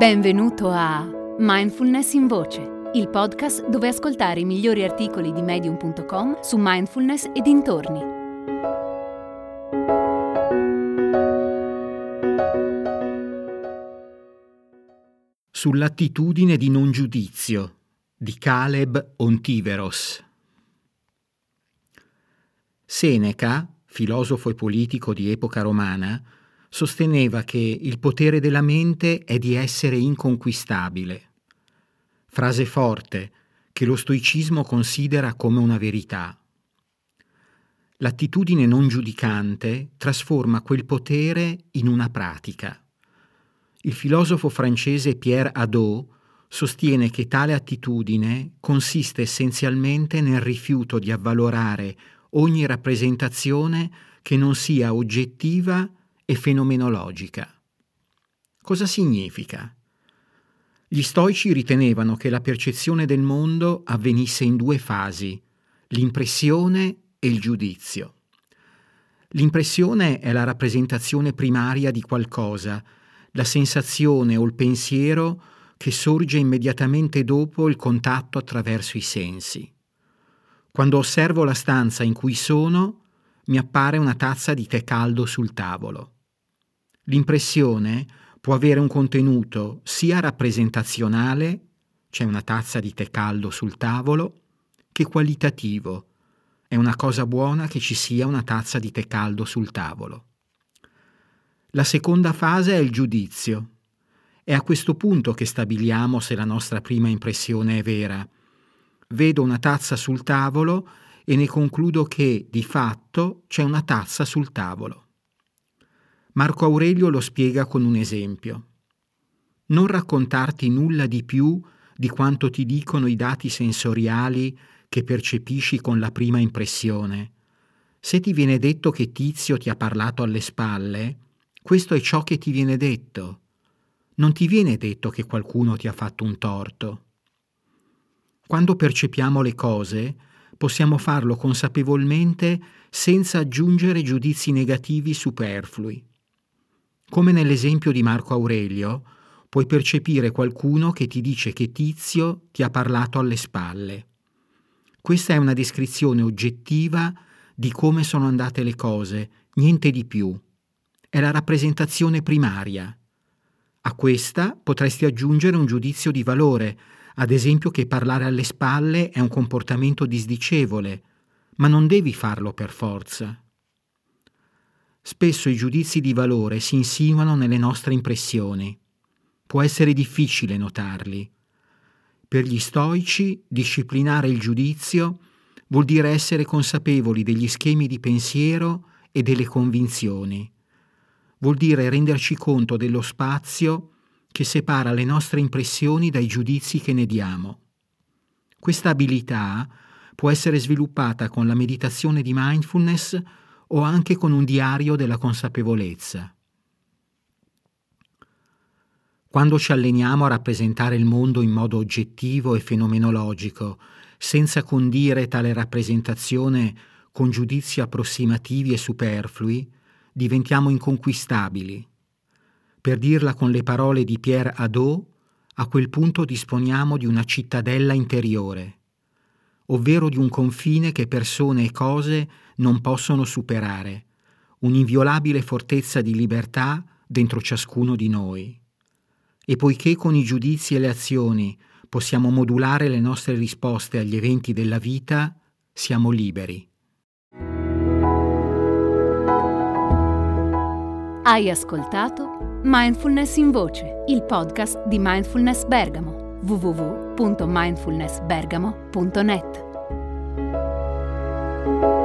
Benvenuto a Mindfulness in Voce, il podcast dove ascoltare i migliori articoli di medium.com su mindfulness e dintorni. Sull'attitudine di non giudizio di Caleb Ontiveros. Seneca, filosofo e politico di epoca romana, sosteneva che il potere della mente è di essere inconquistabile. Frase forte che lo stoicismo considera come una verità. L'attitudine non giudicante trasforma quel potere in una pratica. Il filosofo francese Pierre Hadot sostiene che tale attitudine consiste essenzialmente nel rifiuto di avvalorare ogni rappresentazione che non sia oggettiva e fenomenologica. Cosa significa? Gli stoici ritenevano che la percezione del mondo avvenisse in due fasi, l'impressione e il giudizio. L'impressione è la rappresentazione primaria di qualcosa, la sensazione o il pensiero che sorge immediatamente dopo il contatto attraverso i sensi. Quando osservo la stanza in cui sono, mi appare una tazza di tè caldo sul tavolo. L'impressione può avere un contenuto sia rappresentazionale, c'è una tazza di tè caldo sul tavolo, che qualitativo. È una cosa buona che ci sia una tazza di tè caldo sul tavolo. La seconda fase è il giudizio. È a questo punto che stabiliamo se la nostra prima impressione è vera. Vedo una tazza sul tavolo e ne concludo che, di fatto, c'è una tazza sul tavolo. Marco Aurelio lo spiega con un esempio. Non raccontarti nulla di più di quanto ti dicono i dati sensoriali che percepisci con la prima impressione. Se ti viene detto che Tizio ti ha parlato alle spalle, questo è ciò che ti viene detto. Non ti viene detto che qualcuno ti ha fatto un torto. Quando percepiamo le cose, possiamo farlo consapevolmente senza aggiungere giudizi negativi superflui. Come nell'esempio di Marco Aurelio, puoi percepire qualcuno che ti dice che Tizio ti ha parlato alle spalle. Questa è una descrizione oggettiva di come sono andate le cose, niente di più. È la rappresentazione primaria. A questa potresti aggiungere un giudizio di valore, ad esempio che parlare alle spalle è un comportamento disdicevole, ma non devi farlo per forza. Spesso i giudizi di valore si insinuano nelle nostre impressioni. Può essere difficile notarli. Per gli stoici, disciplinare il giudizio vuol dire essere consapevoli degli schemi di pensiero e delle convinzioni. Vuol dire renderci conto dello spazio che separa le nostre impressioni dai giudizi che ne diamo. Questa abilità può essere sviluppata con la meditazione di mindfulness o anche con un diario della consapevolezza. Quando ci alleniamo a rappresentare il mondo in modo oggettivo e fenomenologico, senza condire tale rappresentazione con giudizi approssimativi e superflui, diventiamo inconquistabili. Per dirla con le parole di Pierre Hadot, a quel punto disponiamo di una cittadella interiore ovvero di un confine che persone e cose non possono superare, un'inviolabile fortezza di libertà dentro ciascuno di noi. E poiché con i giudizi e le azioni possiamo modulare le nostre risposte agli eventi della vita, siamo liberi. Hai ascoltato Mindfulness in Voce, il podcast di Mindfulness Bergamo www.mindfulnessbergamo.net Thank you.